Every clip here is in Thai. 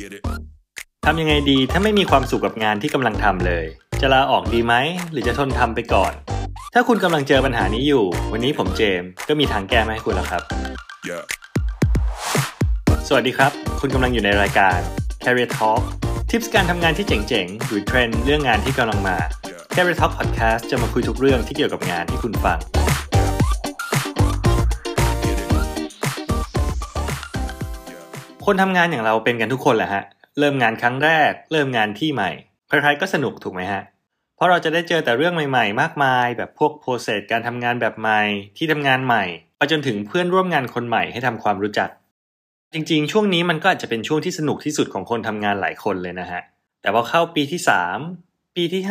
Get it? ทำยังไงดีถ้าไม่มีความสุขกับงานที่กำลังทำเลย จะลาออกดีไหม หรือจะทนทำไปก่อน ถ้าคุณกำลังเจอปัญหานี้อยู่ วันนี้ผมเจมส์ก็มีทางแก้มาให้คุณแล้วครับ Yeah. สวัสดีครับ คุณกำลังอยู่ในรายการ Career Talk ทิปส์การทำงานที่เจ๋งๆ หรือเทรนด์เรื่องงานที่กำลังมา Yeah. Career Talk Podcast จะมาคุยทุกเรื่องที่เกี่ยวกับงานที่คุณฟัง คนทำงานอย่างเราเป็นกันทุกคนแหละฮะ เริ่มงานครั้งแรก เริ่มงานที่ใหม่ใครๆก็สนุกถูกไหมฮะ เพราะเราจะได้เจอแต่เรื่องใหม่ๆ มากมาย แบบพวกโปรเซสการทำงานแบบใหม่ ที่ทำงานใหม่ไปจนถึงเพื่อนร่วมงานคนใหม่ให้ทำความรู้จัก จริงๆ ช่วงนี้มันก็อาจจะเป็นช่วงที่สนุกที่สุดของคนทำงานหลายคนเลยนะฮะ แต่พอเข้าปีที่ 3 ปีที่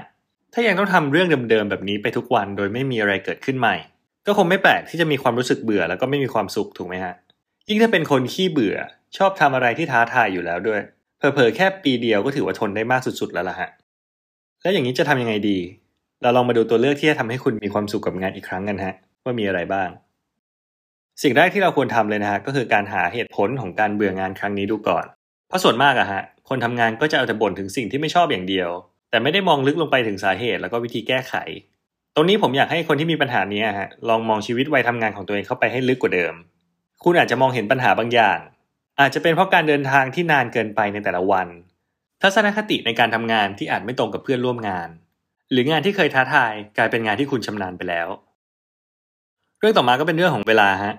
5 ถ้ายังต้องทำเรื่องเดิมๆแบบนี้ไปทุกวันโดยไม่มีอะไรเกิดขึ้นใหม่ ก็คงไม่แปลกที่จะมีความรู้สึกเบื่อแล้วก็ไม่มีความสุขถูกไหมฮะ ยิ่งถ้าเป็นคนขี้เบื่อ ชอบทำอะไรที่ท้าทายอยู่แล้วด้วยเผลอๆแค่ปีเดียวก็ถือว่าทนได้มากสุดๆแล้วล่ะฮะแล้วอย่างนี้จะทำยังไงดี เราลองมาดูตัวเลือกที่จะทำให้คุณมีความสุขกับงานอีกครั้งกันฮะ ว่ามีอะไรบ้าง สิ่งแรกที่เราควรทำเลยนะฮะก็คือการหาเหตุผลของการเบื่องานครั้งนี้ดูก่อน เพราะส่วนมากอะฮะคนทำงานก็จะเอาแต่บ่นถึงสิ่งที่ไม่ชอบอย่างเดียว แต่ไม่ได้มองลึกลงไปถึงสาเหตุแล้วก็วิธีแก้ไข ตรงนี้ผมอยากให้คนที่มีปัญหานี้ฮะลองมองชีวิตวัยทำงานของตัวเองเข้าไปให้ลึกกว่าเดิม คุณอาจจะมองเห็นปัญหาบางอย่าง อาจจะเป็นเพราะการเดินทางที่นานเกินไปในแต่ละวัน ทัศนคติในการทำงานที่อาจไม่ตรงกับเพื่อนร่วมงาน หรืองานที่เคยท้าทายกลายเป็นงานที่คุณชำนาญไปแล้ว เรื่องต่อมาก็เป็นเรื่องของเวลาฮะ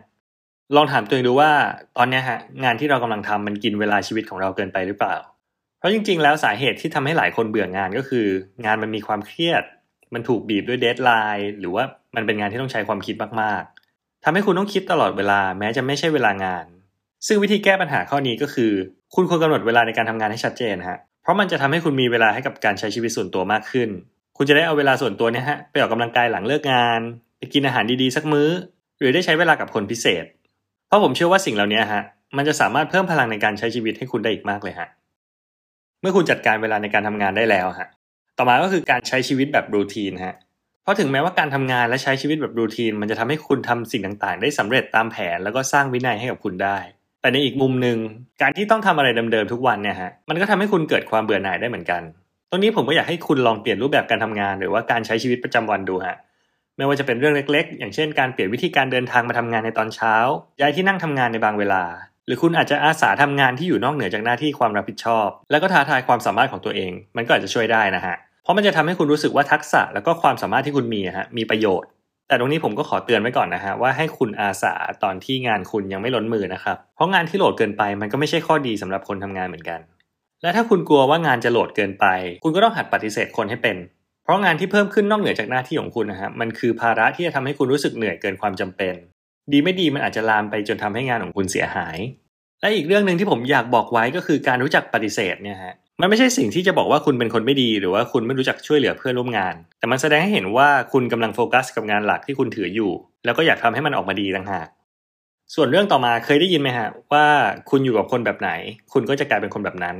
ลองถามตัวเองดูว่าตอนนี้ฮะงานที่เรากำลังทำมันกินเวลาชีวิตของเราเกินไปหรือเปล่า เพราะจริง ๆ แล้วสาเหตุที่ทำให้หลายคนเบื่องานก็คือ งานมันมีความเครียด มันถูกบีบด้วยเดทไลน์หรือว่ามันเป็นงานที่ต้องใช้ความคิดมากๆ ทำให้คุณต้องคิดตลอดเวลาแม้จะไม่ใช่เวลางาน ซึ่งวิธีแก้ปัญหาข้อนี้ก็คือ คุณควรกำหนดเวลาในการทำงานให้ชัดเจนฮะเพราะมันจะทำให้คุณมีเวลาให้กับการใช้ชีวิตส่วนตัวมากขึ้น คุณจะได้เอาเวลาส่วนตัวเนี่ยฮะไปออกกำลังกายหลังเลิกงาน ไปกินอาหารดีๆสักมื้อ หรือได้ใช้เวลากับคนพิเศษ เพราะผมเชื่อว่าสิ่งเหล่านี้ฮะมันจะสามารถเพิ่มพลังในการใช้ชีวิตให้คุณได้อีกมากเลยฮะเมื่อคุณจัดการเวลาในการทำงานได้แล้วฮะต่อมาก็คือการใช้ชีวิตแบบรูทีนฮะ ราะถึงแม้ว่าการทำงานและใช้ชีวิตแบบรูทีน มันจะทำให้คุณทำสิ่งต่างๆ ได้สำเร็จตามแผนแล้วก็สร้างวินัยให้กับคุณได้ แต่ในอีกมุมหนึ่งการที่ต้องทำอะไรเดิมๆทุกวันเนี่ยฮะมันก็ทำให้คุณเกิดความเบื่อหน่ายได้เหมือนกัน ตรงนี้ผมก็อยากให้คุณลองเปลี่ยนรูปแบบการทำงาน หรือว่าการใช้ชีวิตประจำวันดูฮะไม่ว่าจะเป็นเรื่องเล็ก ๆ อย่างเช่น การเปลี่ยนวิธีการเดินทางมาทำงานในตอนเช้า ย้ายที่นั่งทำงานในบางเวลา หรือคุณอาจจะอาสาทำงานที่อยู่นอกเหนือจากหน้าที่ความรับผิดชอบ แล้วก็ท้าทายความสามารถของตัวเอง มันก็อาจจะช่วยได้นะฮะ ราะมันจะทำให้คุณรู้สึกว่าทักษะแล้วก็ความสามารถที่คุณมีฮะมีประโยชน์ แต่ตรงนี้ผมก็ขอเตือนไว้ก่อนนะฮะว่าให้คุณอาสาตอนที่งานคุณยังไม่ล้นมือนะครับเพราะงานที่โหลดเกินไปมันก็ไม่ใช่ข้อดีสำหรับคนทำงานเหมือนกัน และถ้าคุณกลัวว่างานจะโหลดเกินไป คุณก็ต้องหัดปฏิเสธคนให้เป็น เพราะงานที่เพิ่มขึ้นนอกเหนือจากหน้าที่ของคุณนะฮะมันคือภาระที่จะทำให้คุณรู้สึกเหนื่อยเกินความจำเป็น ดีไม่ดีมันอาจจะลามไปจนทำให้งานของคุณเสียหาย และอีกเรื่องหนึ่งที่ผมอยากบอกไว้ก็คือการรู้จักปฏิเสธเนี่ยฮะ มันไม่ใช่สิ่งที่จะบอกว่าคุณเป็นคนไม่ดีหรือว่าคุณไม่รู้จักช่วยเหลือเพื่อนร่วมงาน แต่มันแสดงให้เห็นว่าคุณกำลังโฟกัสกับงานหลักที่คุณถืออยู่ แล้วก็อยากทำให้มันออกมาดีต่างหาก ส่วนเรื่องต่อมาเคยได้ยินไหมฮะว่าคุณอยู่กับคนแบบไหน คุณก็จะกลายเป็นคนแบบนั้น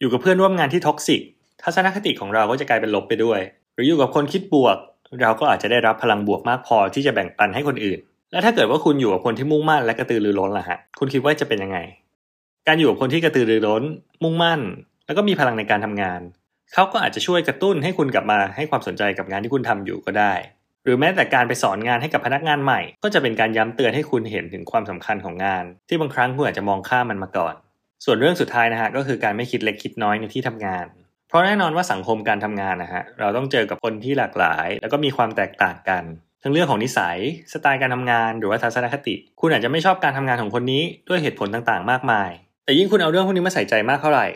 อยู่กับเพื่อนร่วมงานที่ toxic ทัศนคติของเราก็จะกลายเป็นลบไปด้วย หรืออยู่กับคนคิดบวก เราก็อาจจะได้รับพลังบวกมากพอที่จะแบ่งปันให้คนอื่น และถ้าเกิดว่าคุณอยู่กับคนที่มุ่งมั่นและกระตือรือร้นล่ะฮะคุณคิดว่าจะเป็นยังไง การอยู่กับคนที่กระตือรือร้น มุ่งมั่น แล้วก็มีพลังในการทำงาน เขาก็อาจจะช่วยกระตุ้นให้คุณกลับมาให้ความสนใจกับงานที่คุณทำอยู่ก็ได้ หรือแม้แต่การไปสอนงานให้กับพนักงานใหม่ ก็จะเป็นการย้ำเตือนให้คุณเห็นถึงความสำคัญของงาน ที่บางครั้งคุณอาจจะมองข้ามมันมาก่อน ส่วนเรื่องสุดท้ายนะฮะก็คือการไม่คิดเล็กคิดน้อยในที่ทำงานเพราะแน่นอนว่าสังคมการทำงานนะฮะเราต้องเจอกับคนที่หลากหลาย แล้วก็มีความแตกต่างกัน ทั้งเรื่องของนิสัย สไตล์การทำงานหรือว่าทัศนคติ คุณอาจจะไม่ชอบการทำงานของคนนี้ด้วยเหตุผลต่างๆ มากมาย แต่ยิ่งคุณเอาเรื่องพวกนี้มาใส่ใจมากเท่าไหร่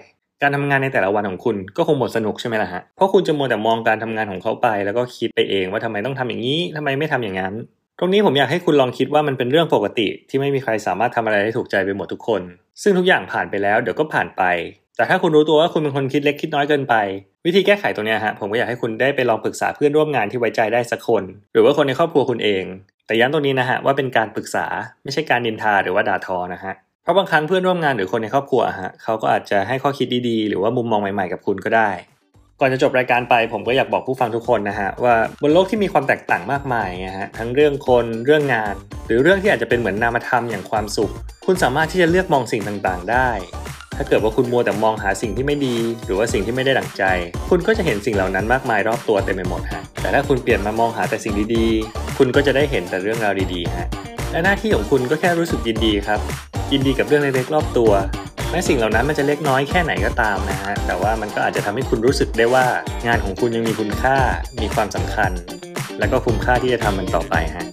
การทำงานในแต่ละวันของคุณก็คงหมดสนุกใช่ไหมล่ะฮะ เพราะคุณจะมัวแต่มองการทำงานของเขาไป แล้วก็คิดไปเองว่าทำไมต้องทำอย่างนี้ทำไมไม่ทำอย่างนั้น ตรงนี้ผมอยากให้คุณลองคิดว่ามันเป็นเรื่องปกติ ที่ไม่มีใครสามารถทำอะไรได้ถูกใจไปหมดทุกคน ซึ่งทุกอย่างผ่านไปแล้วเดี๋ยวก็ผ่านไป แต่ถ้าคุณรู้ตัวว่าคุณเป็นคนคิดเล็กคิดน้อยเกินไป วิธีแก้ไขตรงนี้ฮะผมก็อยากให้คุณได้ไปลองปรึกษาเพื่อนร่วมงานที่ไว้ใจได้สักคน หรือว่าคนในครอบครัวคุณเอง แต่ย้ำตรงนี้นะฮะว่าเป็นการปรึกษาไม่ใช่การนินทาหรือว่าด่าทอนะฮะ เพราะบางครั้งเพื่อนร่วมงานหรือคนในครอบครัวฮะเขาก็อาจจะให้ข้อคิดดีๆ หรือว่ามุมมองใหม่ๆกับคุณก็ได้ ก่อนจะจบรายการไปผมก็อยากบอกผู้ฟังทุกคนนะฮะว่าบนโลกที่มีความแตกต่างมากมายนะฮะทั้งเรื่องคนเรื่องงาน หรือเรื่องที่อาจจะเป็นเหมือนนามธรรมอย่างความสุข คุณสามารถที่จะเลือกมองสิ่งต่างๆ ได้ ถ้าเกิดว่าคุณมัวแต่มองหาสิ่งที่ไม่ดี หรือว่าสิ่งที่ไม่ได้ดั่งใจ คุณก็จะเห็นสิ่งเหล่านั้นมากมายรอบตัวเต็มไปหมดฮะแต่ถ้าคุณเปลี่ยนมามองหาแต่สิ่งดีๆ คุณก็จะได้เห็นแต่เรื่องราวดีๆฮะและหน้าที่ของคุณก็แค่รู้สึกยินดีครับ ยินดีกับเรื่องเล็กๆรอบตัวแม้สิ่งเหล่านั้นมันจะเล็กน้อยแค่ไหนก็ตามนะฮะแต่ว่ามันก็อาจจะทำให้คุณรู้สึกได้ว่า งานของคุณยังมีคุณค่า มีความสำคัญ และก็คุ้มค่าที่จะทำมันต่อไปฮะ